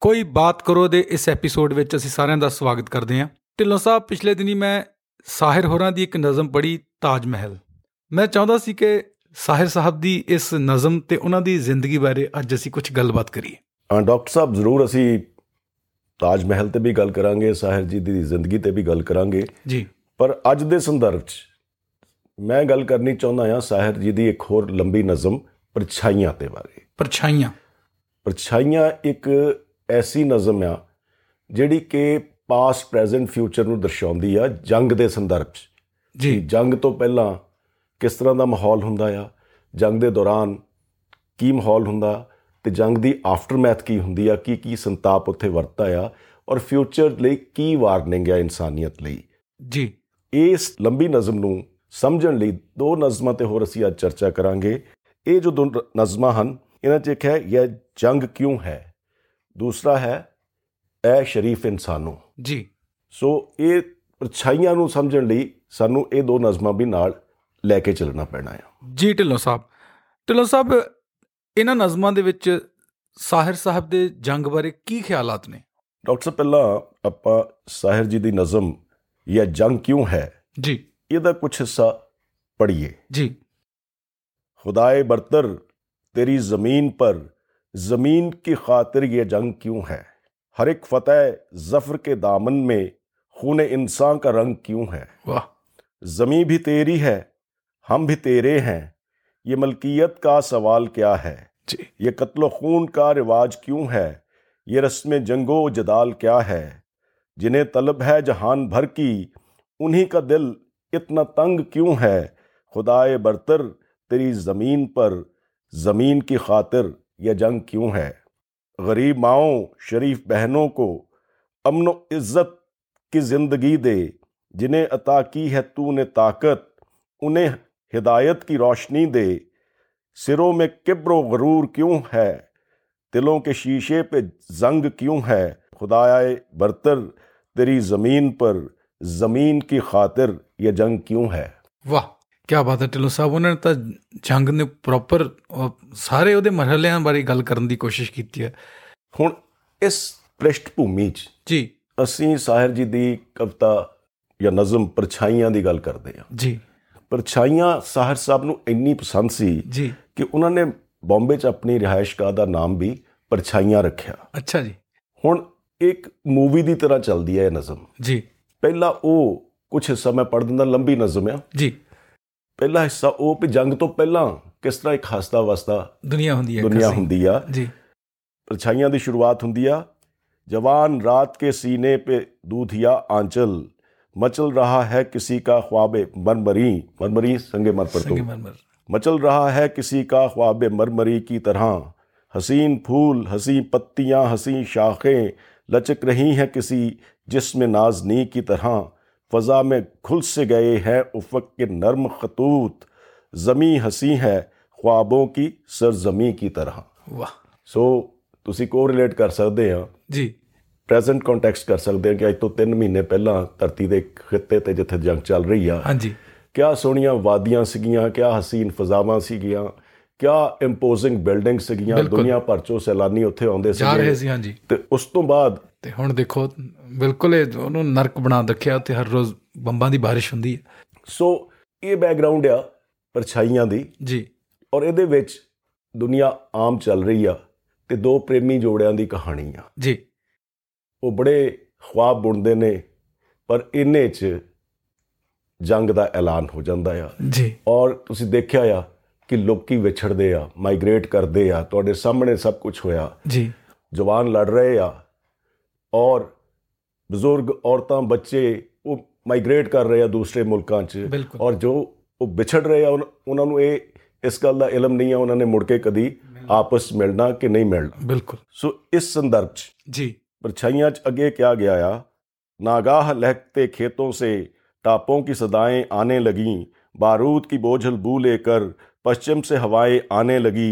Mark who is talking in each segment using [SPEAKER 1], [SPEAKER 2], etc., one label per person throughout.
[SPEAKER 1] ਕੋਈ ਬਾਤ ਕਰੋ ਦੇ ਇਸ ਐਪੀਸੋਡ ਵਿੱਚ ਅਸੀਂ ਸਾਰਿਆਂ ਦਾ ਸਵਾਗਤ ਕਰਦੇ ਹਾਂ। ਢਿੱਲੋਂ ਸਾਹਿਬ ਪਿਛਲੇ ਦਿਨੀ ਮੈਂ ਸਾਹਿਰ ਹੋਰਾਂ ਦੀ ਇੱਕ ਨਜ਼ਮ ਪੜ੍ਹੀ ਤਾਜ ਮਹਿਲ। ਮੈਂ ਚਾਹੁੰਦਾ ਸੀ ਕਿ ਸਾਹਿਰ ਸਾਹਿਬ ਦੀ ਇਸ ਨਜ਼ਮ ਤੇ ਉਹਨਾਂ ਦੀ ਜ਼ਿੰਦਗੀ ਬਾਰੇ ਅੱਜ ਅਸੀਂ ਕੁਝ ਗੱਲਬਾਤ ਕਰੀਏ।
[SPEAKER 2] ਹਾਂ ਡਾਕਟਰ ਸਾਹਿਬ ਜ਼ਰੂਰ ਅਸੀਂ ਤਾਜ ਮਹਿਲ ਤੇ ਵੀ ਗੱਲ ਕਰਾਂਗੇ ਸਾਹਿਰ ਜੀ ਦੀ ਜ਼ਿੰਦਗੀ ਤੇ ਵੀ ਗੱਲ ਕਰਾਂਗੇ।
[SPEAKER 1] ਜੀ।
[SPEAKER 2] ਪਰ ਅੱਜ ਦੇ ਸੰਦਰਭ 'ਚ ਮੈਂ ਗੱਲ ਕਰਨੀ ਚਾਹੁੰਦਾ ਹਾਂ ਸਾਹਿਰ ਜੀ ਦੀ ਇੱਕ ਹੋਰ ਲੰਬੀ ਨਜ਼ਮ ਪਰਛਾਈਆਂ ਤੇ ਬਾਰੇ।
[SPEAKER 1] ਪਰਛਾਈਆਂ।
[SPEAKER 2] ਪਰਛਾਈਆਂ ਇੱਕ ਐਸੀ ਨਜ਼ਮ ਆ ਜਿਹੜੀ ਕਿ ਪਾਸਟ ਪ੍ਰੈਜ਼ੈਂਟ ਫਿਊਚਰ ਨੂੰ ਦਰਸਾਉਂਦੀ ਆ ਜੰਗ ਦੇ ਸੰਦਰਭ 'ਚ।
[SPEAKER 1] ਜੀ।
[SPEAKER 2] ਜੰਗ ਤੋਂ ਪਹਿਲਾਂ ਕਿਸ ਤਰ੍ਹਾਂ ਦਾ ਮਾਹੌਲ ਹੁੰਦਾ ਆ? ਜੰਗ ਦੇ ਦੌਰਾਨ ਕੀ ਮਾਹੌਲ ਹੁੰਦਾ? ਤੇ ਜੰਗ ਦੀ ਆਫਟਰਮੈਥ ਕੀ ਹੁੰਦੀ ਆ? ਕੀ ਕੀ ਸੰਤਾਪ ਉੱਥੇ ਵਰਤਦਾ ਆ? ਔਰ ਫਿਊਚਰ ਲਈ ਕੀ ਵਾਰਨਿੰਗ ਆ ਇਨਸਾਨੀਅਤ ਲਈ?
[SPEAKER 1] ਜੀ।
[SPEAKER 2] ਇਸ ਲੰਬੀ ਨਜ਼ਮ ਨੂੰ ਸਮਝਣ ਲਈ ਦੋ ਨਜ਼ਮਾਂ ਤੇ ਹੋਰ ਅਸੀਂ ਅੱਜ ਚਰਚਾ ਕਰਾਂਗੇ। ਇਹ ਜੋ ਦੋ ਨਜ਼ਮਾਂ ਹਨ ਇਹਨਾਂ 'ਚ ਇੱਕ ਹੈ ਇਹ ਜੰਗ ਕਿਉਂ ਹੈ? ਦੂਸਰਾ ਹੈ ਐ ਸ਼ਰੀਫ ਇਨਸਾਨੋ।
[SPEAKER 1] ਜੀ।
[SPEAKER 2] ਸੋ ਇਹ ਪਰਛਾਈਆਂ ਨੂੰ ਸਮਝਣ ਲਈ ਸਾਨੂੰ ਇਹ ਦੋ ਨਜ਼ਮਾਂ ਵੀ ਨਾਲ ਲੈ ਕੇ ਚੱਲਣਾ ਪੈਣਾ ਹੈ
[SPEAKER 1] ਜੀ ਢਿੱਲੋਂ ਸਾਹਿਬ। ਢਿੱਲੋਂ ਸਾਹਿਬ ਇਹਨਾਂ ਨਜ਼ਮਾਂ ਦੇ ਵਿੱਚ ਸਾਹਿਰ ਸਾਹਿਬ ਦੇ ਜੰਗ ਬਾਰੇ ਕੀ ਖਿਆਲਾਤ ਨੇ?
[SPEAKER 2] ਡਾਕਟਰ ਸਾਹਿਬ ਪਹਿਲਾਂ ਆਪਾਂ ਸਾਹਿਰ ਜੀ ਦੀ ਨਜ਼ਮ ਇਹ ਜੰਗ ਕਿਉਂ ਹੈ?
[SPEAKER 1] ਜੀ।
[SPEAKER 2] ਇਹਦਾ ਕੁਝ ਹਿੱਸਾ ਪੜ੍ਹੀਏ।
[SPEAKER 1] ਜੀ।
[SPEAKER 2] زمین کی خاطر یہ جنگ کیوں ہے؟ ہر ایک فتح ظفر کے دامن میں خون انسان کا رنگ کیوں ہے؟ واہ۔ زمیں بھی تیری ہے
[SPEAKER 1] ہم
[SPEAKER 2] بھی تیرے ہیں یہ ملکیت کا سوال کیا ہے؟ جی۔ یہ قتل و خون
[SPEAKER 1] کا
[SPEAKER 2] رواج کیوں ہے؟ یہ رسم جنگ و جدال کیا ہے؟ جنہیں طلب ہے جہان بھر کی انہی کا دل اتنا تنگ کیوں ہے؟ خدائے برتر تیری زمین پر زمین کی خاطر یہ جنگ کیوں ہے؟ غریب ماؤں، شریف بہنوں کو امن و عزت کی زندگی دے، جنہیں عطا کی ہے تو نے طاقت، انہیں ہدایت کی روشنی دے۔ سروں میں کبر و غرور کیوں ہے؟ دلوں کے شیشے پہ زنگ کیوں ہے؟ خدایائے برتر تیری زمین پر، زمین کی خاطر یہ جنگ کیوں ہے؟
[SPEAKER 1] واہ! ਕੀ ਬਾਤ ਹੈ ਢਿੱਲੋਂ ਸਾਹਿਬ ਉਹਨਾਂ ਨੇ ਤਾਂ ਜੰਗ ਨੇ ਪ੍ਰੋਪਰ ਸਾਰੇ ਉਹਦੇ ਮਰਹਲਿਆਂ ਬਾਰੇ ਗੱਲ ਕਰਨ ਦੀ ਕੋਸ਼ਿਸ਼ ਕੀਤੀ ਹੈ।
[SPEAKER 2] ਹੁਣ ਇਸ ਪ੍ਰਿਸ਼ਟ ਭੂਮੀ 'ਚ
[SPEAKER 1] ਜੀ।
[SPEAKER 2] ਅਸੀਂ ਸਾਹਿਰ ਜੀ ਦੀ ਕਵਿਤਾ ਜਾਂ ਨਜ਼ਮ ਪਰਛਾਈਆਂ ਦੀ ਗੱਲ ਕਰਦੇ ਹਾਂ।
[SPEAKER 1] ਜੀ।
[SPEAKER 2] ਪਰਛਾਈਆਂ ਸਾਹਿਰ ਸਾਹਿਬ ਨੂੰ ਇੰਨੀ ਪਸੰਦ ਸੀ
[SPEAKER 1] ਜੀ।
[SPEAKER 2] ਕਿ ਉਹਨਾਂ ਨੇ ਬੰਬੇ 'ਚ ਆਪਣੀ ਰਿਹਾਇਸ਼ਗਾਹ ਦਾ ਨਾਮ ਵੀ ਪਰਛਾਈਆਂ ਰੱਖਿਆ।
[SPEAKER 1] ਅੱਛਾ ਜੀ।
[SPEAKER 2] ਹੁਣ ਇੱਕ ਮੂਵੀ ਦੀ ਤਰ੍ਹਾਂ ਚੱਲਦੀ ਹੈ ਇਹ ਨਜ਼ਮ।
[SPEAKER 1] ਜੀ।
[SPEAKER 2] ਪਹਿਲਾ ਉਹ ਕੁਝ ਹਿੱਸਾ ਮੈਂ ਪੜ੍ਹ ਦਿੰਦਾ ਲੰਬੀ ਨਜ਼ਮ ਆ।
[SPEAKER 1] ਜੀ।
[SPEAKER 2] ਪਹਿਲਾ ਹਿੱਸਾ ਉਹ ਵੀ ਜੰਗ ਤੋਂ ਪਹਿਲਾਂ ਕਿਸ ਤਰ੍ਹਾਂ ਇੱਕ ਹੱਸਦਾ ਵਸਦਾ
[SPEAKER 1] ਦੁਨੀਆ ਹੁੰਦੀ ਹੈ
[SPEAKER 2] ਦੁਨੀਆ
[SPEAKER 1] ਕਸੀ।
[SPEAKER 2] ਹੁੰਦੀ ਆ
[SPEAKER 1] ਜੀ
[SPEAKER 2] परछाइयां ਦੀ ਸ਼ੁਰੂਆਤ ਹੁੰਦੀ ਆ जवान रात के सीने पे दूधिया आंचल मचल रहा है किसी का ख्वाब मरमरी मरमरी संगे मर पर तो
[SPEAKER 1] ਸੰਗਮਰਮਰ
[SPEAKER 2] मचल रहा है किसी का ख्वाब मरमरी की तरह हसीन फूल हसी पत्तियां हसी शाखें लचक रही हैं किसी जिसमें नाजनी की तरह फजा में खुल से गए हैं उफक के नर्म खतूत जमी हसी है ख्वाबों की सरजमी की तरह
[SPEAKER 1] ਵਾਹ
[SPEAKER 2] ਸੋ ਤੁਸੀਂ ਕੋਰਿਲੇਟ ਕਰ ਸਕਦੇ ਆ
[SPEAKER 1] ਜੀ
[SPEAKER 2] ਪ੍ਰੈਜ਼ੈਂਟ ਕੰਟੈਕਸਟ ਕਰ ਸਕਦੇ ਆ ਕਿ ਅੱਜ ਤੋਂ 3 ਮਹੀਨੇ ਪਹਿਲਾਂ ਧਰਤੀ ਦੇ ਇੱਕ ਖਿੱਤੇ ਤੇ ਜਿੱਥੇ ਜੰਗ ਚੱਲ ਰਹੀ ਆ
[SPEAKER 1] ਹਾਂਜੀ
[SPEAKER 2] ਕਿਆ ਸੋਹਣੀਆਂ ਵਾਦੀਆਂ ਸੀਗੀਆਂ ਕਿਆ ਹਸੀਨ ਫਜ਼ਾਵਾਂ ਸੀਗੀਆਂ ਕਿਆ ਇੰਪੋਜ਼ਿੰਗ ਬਿਲਡਿੰਗ ਸੀਗੀਆਂ
[SPEAKER 1] ਬਿਲਕੁਲ।
[SPEAKER 2] ਦੁਨੀਆ ਭਰ ਚੋਂ ਸੈਲਾਨੀ ਉੱਥੇ ਆਉਂਦੇ
[SPEAKER 1] ਜਾ ਰਹੇ
[SPEAKER 2] ਸੀਗੇ
[SPEAKER 1] ਸੀ ਹਾਂਜੀ
[SPEAKER 2] ਤੇ ਉਸ ਤੋਂ ਬਾਅਦ
[SPEAKER 1] ਤੇ ਹੁਣ ਦੇਖੋ ਬਿਲਕੁਲ ਇਹ ਉਹਨੂੰ ਨਰਕ ਬਣਾ ਰੱਖਿਆ ਉੱਥੇ ਹਰ ਰੋਜ਼ ਬੰਬਾਂ ਦੀ ਬਾਰਿਸ਼ ਹੁੰਦੀ ਹੈ।
[SPEAKER 2] ਸੋ ਇਹ ਬੈਕਗ੍ਰਾਉਂਡ ਆ ਪਰਛਾਈਆਂ ਦੀ।
[SPEAKER 1] ਜੀ।
[SPEAKER 2] ਔਰ ਇਹਦੇ ਵਿੱਚ ਦੁਨੀਆ ਆਮ ਚੱਲ ਰਹੀ ਆ ਤੇ ਦੋ ਪ੍ਰੇਮੀ ਜੋੜਿਆਂ ਦੀ ਕਹਾਣੀ ਆ।
[SPEAKER 1] ਜੀ।
[SPEAKER 2] ਉਹ ਬੜੇ ਖੁਆਬ ਬੁਣਦੇ ਨੇ ਪਰ ਇੰਨੇ 'ਚ ਜੰਗ ਦਾ ਐਲਾਨ ਹੋ ਜਾਂਦਾ ਆ।
[SPEAKER 1] ਜੀ।
[SPEAKER 2] ਔਰ ਤੁਸੀਂ ਦੇਖਿਆ ਆ ਕਿ ਲੋਕੀ ਵਿਛੜਦੇ ਆ ਮਾਈਗ੍ਰੇਟ ਕਰਦੇ ਆ ਤੁਹਾਡੇ ਸਾਹਮਣੇ ਸਭ ਕੁਝ ਹੋਇਆ।
[SPEAKER 1] ਜੀ।
[SPEAKER 2] ਜਵਾਨ ਲੜ ਰਹੇ ਆ ਔਰ ਬਜ਼ੁਰਗ ਔਰਤਾਂ ਬੱਚੇ ਉਹ ਮਾਈਗ੍ਰੇਟ ਕਰ ਰਹੇ ਆ ਦੂਸਰੇ ਮੁਲਕਾਂ 'ਚ
[SPEAKER 1] ਬਿਲਕੁਲ।
[SPEAKER 2] ਔਰ ਜੋ ਉਹ ਵਿਛੜ ਰਹੇ ਆ ਉਨ- ਉਹਨਾਂ ਨੂੰ ਇਹ ਇਸ ਗੱਲ ਦਾ ਇਲਮ ਨਹੀਂ ਆ ਉਹਨਾਂ ਨੇ ਮੁੜ ਕੇ ਕਦੀ ਆਪਸ 'ਚ ਮਿਲਣਾ ਕਿ ਨਹੀਂ ਮਿਲਣਾ
[SPEAKER 1] ਬਿਲਕੁਲ
[SPEAKER 2] ਸੋ ਇਸ ਸੰਦਰਭ 'ਚ
[SPEAKER 1] ਜੀ
[SPEAKER 2] परछाइयां च आगे क्या गया आ नागाह लहकते खेतों से टापों की सदाएं आने लगीं बारूद की बोझल बू लेकर पश्चिम से हवाएं आने लगी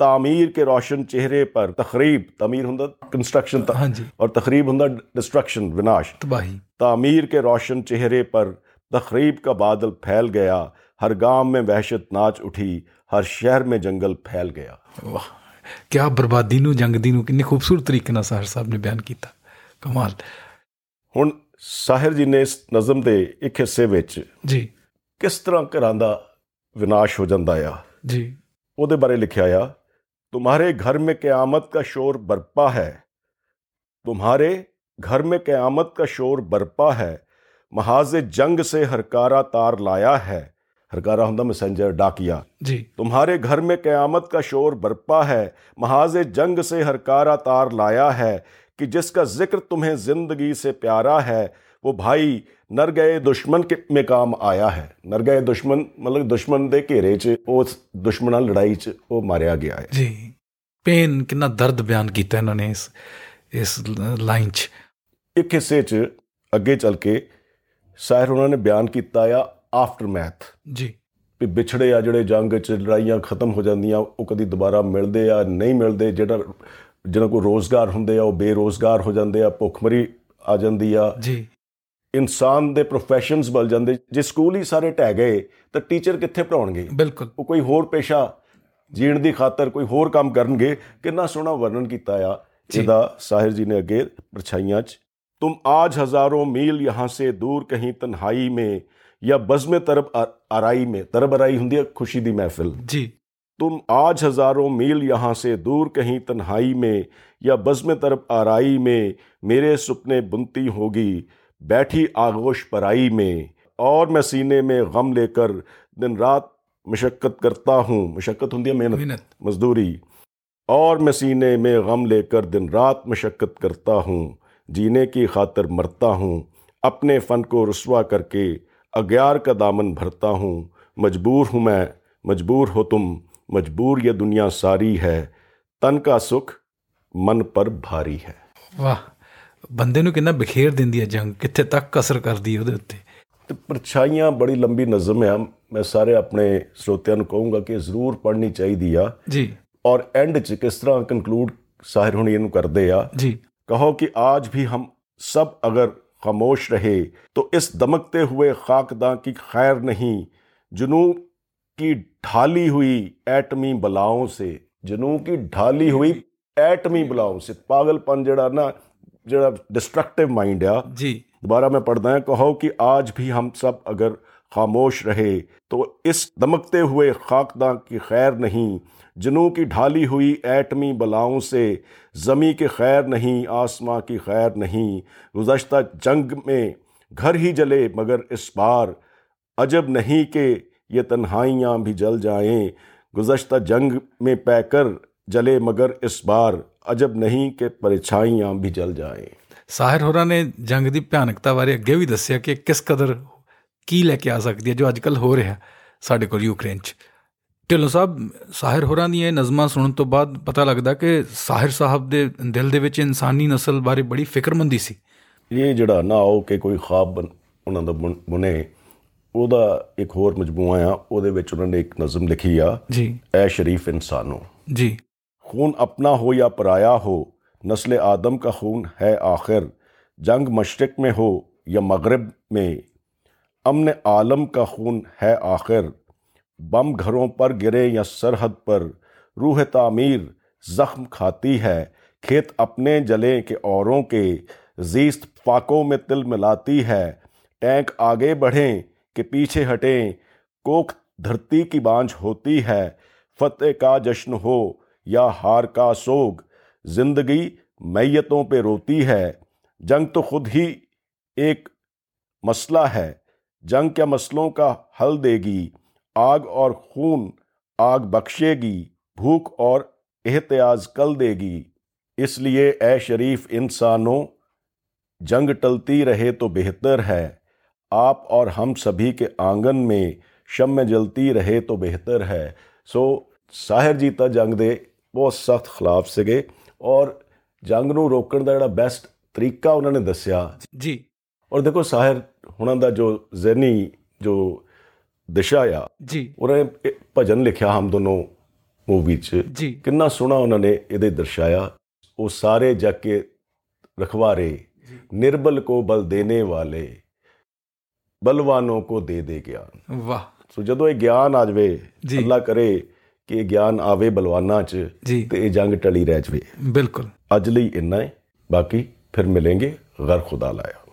[SPEAKER 2] तामीर के रोशन चेहरे पर तखरीब तमीर हुंदा कंस्ट्रक्शन
[SPEAKER 1] ਹਾਂਜੀ
[SPEAKER 2] और तखरीब हुंदा डिस्ट्रक्शन विनाश
[SPEAKER 1] ਤਬਾਹੀ
[SPEAKER 2] तामीर के रोशन चेहरे पर तखरीब का बादल फैल गया हर गांव में वहशत नाच उठी हर शहर में जंगल फैल गया
[SPEAKER 1] ਵਾਹ ਕਿਆ ਬਰਬਾਦੀ ਨੂੰ ਜੰਗ ਦੀ ਨੂੰ ਕਿੰਨੀ ਖੂਬਸੂਰਤ ਤਰੀਕੇ ਨਾਲ ਸਾਹਿਰ ਸਾਹਿਬ ਨੇ ਬਿਆਨ ਕੀਤਾ ਕਮਾਲ
[SPEAKER 2] ਹੁਣ ਸਾਹਿਰ ਜੀ ਨੇ ਇਸ ਨਜ਼ਮ ਦੇ ਇੱਕ ਹਿੱਸੇ ਵਿੱਚ
[SPEAKER 1] ਜੀ
[SPEAKER 2] ਕਿਸ ਤਰ੍ਹਾਂ ਘਰਾਂ ਦਾ ਵਿਨਾਸ਼ ਹੋ ਜਾਂਦਾ ਆ
[SPEAKER 1] ਜੀ
[SPEAKER 2] ਉਹਦੇ ਬਾਰੇ ਲਿਖਿਆ ਆ تمہارے گھر میں قیامت کا شور برپا ہے۔ تمہارے گھر میں قیامت کا شور برپا ہے۔ محاذ جنگ سے ہرکارا تار لایا ہے۔ ہرکارا ہمدہ مسنجر ڈاکیا۔
[SPEAKER 1] جی۔
[SPEAKER 2] تمہارے گھر میں قیامت کا شور برپا ہے۔ محاذ جنگ سے ہرکارا تار لایا ہے کہ جس کا ذکر تمہیں زندگی سے پیارا ہے۔ वो भाई ਨਰ ਗਏ ਦੁਸ਼ਮਨ ਕੇ ਮੇ ਕਾਮ ਆਇਆ ਹੈ ਨਰ ਗਏ ਦੁਸ਼ਮਨ ਮਤਲਬ ਦੁਸ਼ਮਨ ਦੇ ਘੇਰੇ 'ਚ ਉਸ ਦੁਸ਼ਮਣ ਨਾਲ ਲੜਾਈ 'ਚ ਉਹ ਮਾਰਿਆ ਗਿਆ ਹੈ
[SPEAKER 1] ਜੀ ਪੇਨ ਕਿੰਨਾ ਦਰਦ ਬਿਆਨ ਕੀਤਾ ਇਹਨਾਂ ਨੇ ਇਸ ਇਸ ਲਾਈਨ 'ਚ
[SPEAKER 2] ਇੱਕ ਹਿੱਸੇ 'ਚ ਅੱਗੇ ਚੱਲ ਕੇ ਸ਼ਾਇਰ ਉਹਨਾਂ ਨੇ ਬਿਆਨ ਕੀਤਾ ਆ ਆਫਟਰ ਮੈਥ
[SPEAKER 1] ਜੀ
[SPEAKER 2] ਵੀ ਵਿਛੜੇ ਆ ਜਿਹੜੇ ਜੰਗ 'ਚ ਲੜਾਈਆਂ ਖਤਮ ਹੋ ਜਾਂਦੀਆਂ ਉਹ ਕਦੀ ਦੁਬਾਰਾ ਮਿਲਦੇ ਆ ਨਹੀਂ ਮਿਲਦੇ ਜਿਹੜਾ ਜਿਹਨਾਂ ਕੋਲ ਰੋਜ਼ਗਾਰ ਹੁੰਦੇ ਆ ਉਹ ਬੇਰੋਜ਼ਗਾਰ ਹੋ ਜਾਂਦੇ ਆ ਭੁੱਖਮਰੀ ਆ ਜਾਂਦੀ ਆ
[SPEAKER 1] ਜੀ
[SPEAKER 2] ਇਨਸਾਨ ਦੇ ਪ੍ਰੋਫੈਸ਼ਨਸ ਬਲ ਜਾਂਦੇ ਜੇ ਸਕੂਲ ਹੀ ਸਾਰੇ ਟਹਿ ਗਏ ਤਾਂ ਟੀਚਰ ਕਿੱਥੇ ਪੜਾਉਣਗੇ
[SPEAKER 1] ਬਿਲਕੁਲ
[SPEAKER 2] ਉਹ ਕੋਈ ਹੋਰ ਪੇਸ਼ਾ ਜੀਣ ਦੀ ਖਾਤਰ ਕੋਈ ਹੋਰ ਕੰਮ ਕਰਨਗੇ ਕਿੰਨਾ ਸੋਹਣਾ ਵਰਣਨ ਕੀਤਾ ਆ ਇਹਦਾ ਸਾਹਿਰ ਜੀ ਨੇ ਅੱਗੇ ਪਰਛਾਈਆਂ 'ਚ तुम आज हजारों मील यहाँ से दूर कहीं तन्हाई में या बज़म तरब आराई में तरब आराई ਹੁੰਦੀ ਹੈ ਖੁਸ਼ੀ ਦੀ ਮਹਿਫਿਲ
[SPEAKER 1] जी
[SPEAKER 2] तुम आज हजारों मील यहाँ से दूर कहीं तन्हाई में या बज़म तरब आराई में मेरे सुपने बुनती होगी بیٹھی آغوش پرائی میں اور میں سینے میں غم لے کر دن رات مشقت کرتا ہوں۔ مشقت ہوں محنت۔
[SPEAKER 1] مزدوری۔
[SPEAKER 2] اور میں سینے میں غم لے کر دن رات مشقت کرتا ہوں جینے کی خاطر مرتا ہوں اپنے فن کو رسوا کر کے اگیار کا دامن بھرتا ہوں۔ مجبور ہوں میں مجبور ہو تم مجبور یہ دنیا ساری ہے۔ تن کا سکھ من پر بھاری
[SPEAKER 1] ہے۔ واہ۔ ਬੰਦੇ ਨੂੰ ਕਿੰਨਾ ਬਖੇਰ ਦਿੰਦੀ ਹੈ ਜੰਗ ਕਿੱਥੇ ਤੱਕ ਕਸਰ ਕਰਦੀ ਹੈ ਉਹਦੇ ਉੱਤੇ
[SPEAKER 2] ਤੇ ਪਰਛਾਈਆਂ ਬੜੀ ਲੰਬੀ ਨਜ਼ਮ ਆ ਮੈਂ ਸਾਰੇ ਆਪਣੇ ਸਰੋਤਿਆਂ ਨੂੰ ਕਹੂੰਗਾ ਕਿ ਜ਼ਰੂਰ ਪੜ੍ਹਨੀ ਚਾਹੀਦੀ ਆ
[SPEAKER 1] ਜੀ
[SPEAKER 2] ਔਰ ਐਂਡ 'ਚ ਕਿਸ ਤਰ੍ਹਾਂ ਕੰਕਲੂਡ ਸਾਹਿਰ ਹੁਣੀ ਇਹਨੂੰ ਕਰਦੇ ਆ
[SPEAKER 1] ਜੀ
[SPEAKER 2] कहो कि आज भी हम सब अगर खामोश रहे तो इस दमकते हुए खाकदा की खैर नहीं जुनू की ढाली हुई एटमी बलाओं से जुनू की ढाली हुई एटमी बलाओं से पागलपन जड़ा ना جو ڈسٹرکٹیو مائنڈ ہے۔
[SPEAKER 1] جی۔
[SPEAKER 2] دوبارہ میں پڑھتا ہوں کہو کہ آج بھی ہم سب اگر خاموش رہے تو اس دمکتے ہوئے خاکداں کی خیر نہیں۔ جنوں کی ڈھالی ہوئی ایٹمی بلاؤں سے زمیں کی خیر نہیں آسماں کی خیر نہیں۔ گزشتہ جنگ میں گھر ہی جلے مگر اس بار عجب نہیں کہ یہ تنہائیاں بھی جل جائیں۔ گزشتہ جنگ میں پیکر جلے مگر اس بار ਅਜਬ ਨਹੀਂ ਕਿ ਪਰਛਾਈਆਂ ਵੀ ਜਲ ਜਾਏ।
[SPEAKER 1] ਸਾਹਿਰ ਹੋਰਾਂ ਨੇ ਜੰਗ ਦੀ ਭਿਆਨਕਤਾ ਬਾਰੇ ਅੱਗੇ ਵੀ ਦੱਸਿਆ ਕਿ ਕਿਸ ਕਦਰ ਕੀ ਲੈ ਕੇ ਆ ਸਕਦੀ ਹੈ ਜੋ ਅੱਜਕੱਲ ਹੋ ਰਿਹਾ ਸਾਡੇ ਕੋਲ ਯੂਕਰੇਨ 'ਚ। ਢਿੱਲੋਂ ਸਾਹਿਬ ਸਾਹਿਰ ਹੋਰਾਂ ਦੀਆਂ ਇਹ ਨਜ਼ਮਾਂ ਸੁਣਨ ਤੋਂ ਬਾਅਦ ਪਤਾ ਲੱਗਦਾ ਕਿ ਸਾਹਿਰ ਸਾਹਿਬ ਦੇ ਦਿਲ ਦੇ ਵਿੱਚ ਇਨਸਾਨੀ ਨਸਲ ਬਾਰੇ ਬੜੀ ਫਿਕਰਮੰਦੀ ਸੀ।
[SPEAKER 2] ਇਹ ਜਿਹੜਾ ਨਾ ਹੋ ਕਿ ਕੋਈ ਖਾਬ ਉਹਨਾਂ ਦਾ ਬੁਨੇ ਉਹਦਾ ਇੱਕ ਹੋਰ ਮਜਮੂਆ ਆ ਉਹਦੇ ਵਿੱਚ ਉਹਨਾਂ ਨੇ ਇੱਕ ਨਜ਼ਮ ਲਿਖੀ ਆ
[SPEAKER 1] ਜੀ।
[SPEAKER 2] ਐ ਸ਼ਰੀਫ ਇਨਸਾਨੋ।
[SPEAKER 1] ਜੀ।
[SPEAKER 2] خون اپنا ہو یا پرایا ہو، نسل آدم کا خون ہے آخر، جنگ مشرق میں ہو یا مغرب میں۔ امن عالم کا خون ہے آخر۔ بم گھروں پر گرے یا سرحد پر، روح تعمیر زخم کھاتی ہے۔ کھیت اپنے جلیں کہ اوروں کے، زیست فاکوں میں تل ملاتی ہے۔ ٹینک آگے بڑھیں کہ پیچھے ہٹیں۔ کوک دھرتی کی بانجھ ہوتی ہے۔ فتح کا جشن ہو یا ہار کا سوگ۔ زندگی میتوں پہ روتی ہے۔ جنگ تو خود ہی ایک مسئلہ ہے۔ جنگ کے مسئلوں کا حل دے گی۔ آگ اور خون آگ بخشے گی۔ بھوک اور احتیاز کل دے گی۔ اس لیے اے شریف انسانوں، جنگ ٹلتی رہے تو بہتر ہے۔ آپ اور ہم سبھی کے آنگن میں شم جلتی رہے تو بہتر ہے۔ سو ساحر جیتا جنگ دے۔ ਬਹੁਤ ਸਖਤ ਖਿਲਾਫ ਸੀਗੇ ਔਰ ਜੰਗ ਨੂੰ ਰੋਕਣ ਦਾ ਜਿਹੜਾ ਬੈਸਟ ਤਰੀਕਾ ਉਹਨਾਂ ਨੇ ਦੱਸਿਆ।
[SPEAKER 1] ਜੀ।
[SPEAKER 2] ਔਰ ਦੇਖੋ ਸਾਹਿਰ ਹੁਣਾਂ ਦਾ ਜੋ ਜ਼ਹਿਨੀ ਜੋ ਦਿਸ਼ਾ ਆ
[SPEAKER 1] ਜੀ।
[SPEAKER 2] ਉਹਨਾਂ ਭਜਨ ਲਿਖਿਆ ਹਮ ਦੋਨੋਂ ਮੂਵੀ 'ਚ।
[SPEAKER 1] ਜੀ।
[SPEAKER 2] ਕਿੰਨਾ ਸੋਹਣਾ ਉਹਨਾਂ ਨੇ ਇਹਦੇ ਦਰਸਾਇਆ। ਉਹ ਸਾਰੇ ਜਗ ਕੇ ਰਖਵਾਰੇ ਨਿਰਬਲ ਕੋ ਬਲ ਦੇਣੇ ਵਾਲੇ ਬਲਵਾਨੋਂ ਕੋ ਦੇ ਦੇ ਗਿਆਨ।
[SPEAKER 1] ਵਾਹ।
[SPEAKER 2] ਸੋ ਜਦੋਂ ਇਹ ਗਿਆਨ ਆ ਜਾਵੇ
[SPEAKER 1] ਜੀ।
[SPEAKER 2] ਅੱਲਾ ਕਰੇ ਕਿ ਇਹ ਗਿਆਨ ਆਵੇ ਬਲਵਾਨਾਂ 'ਚ। ਤੇ ਇਹ ਜੰਗ ਟਲੀ ਰਹਿ ਜਵੇ।
[SPEAKER 1] ਬਿਲਕੁਲ।
[SPEAKER 2] ਅੱਜ ਲਈ ਇੰਨਾ ਹੈ ਬਾਕੀ ਫਿਰ ਮਿਲਾਂਗੇ। ਗਰ ਖੁਦਾ ਲਾਇਆ।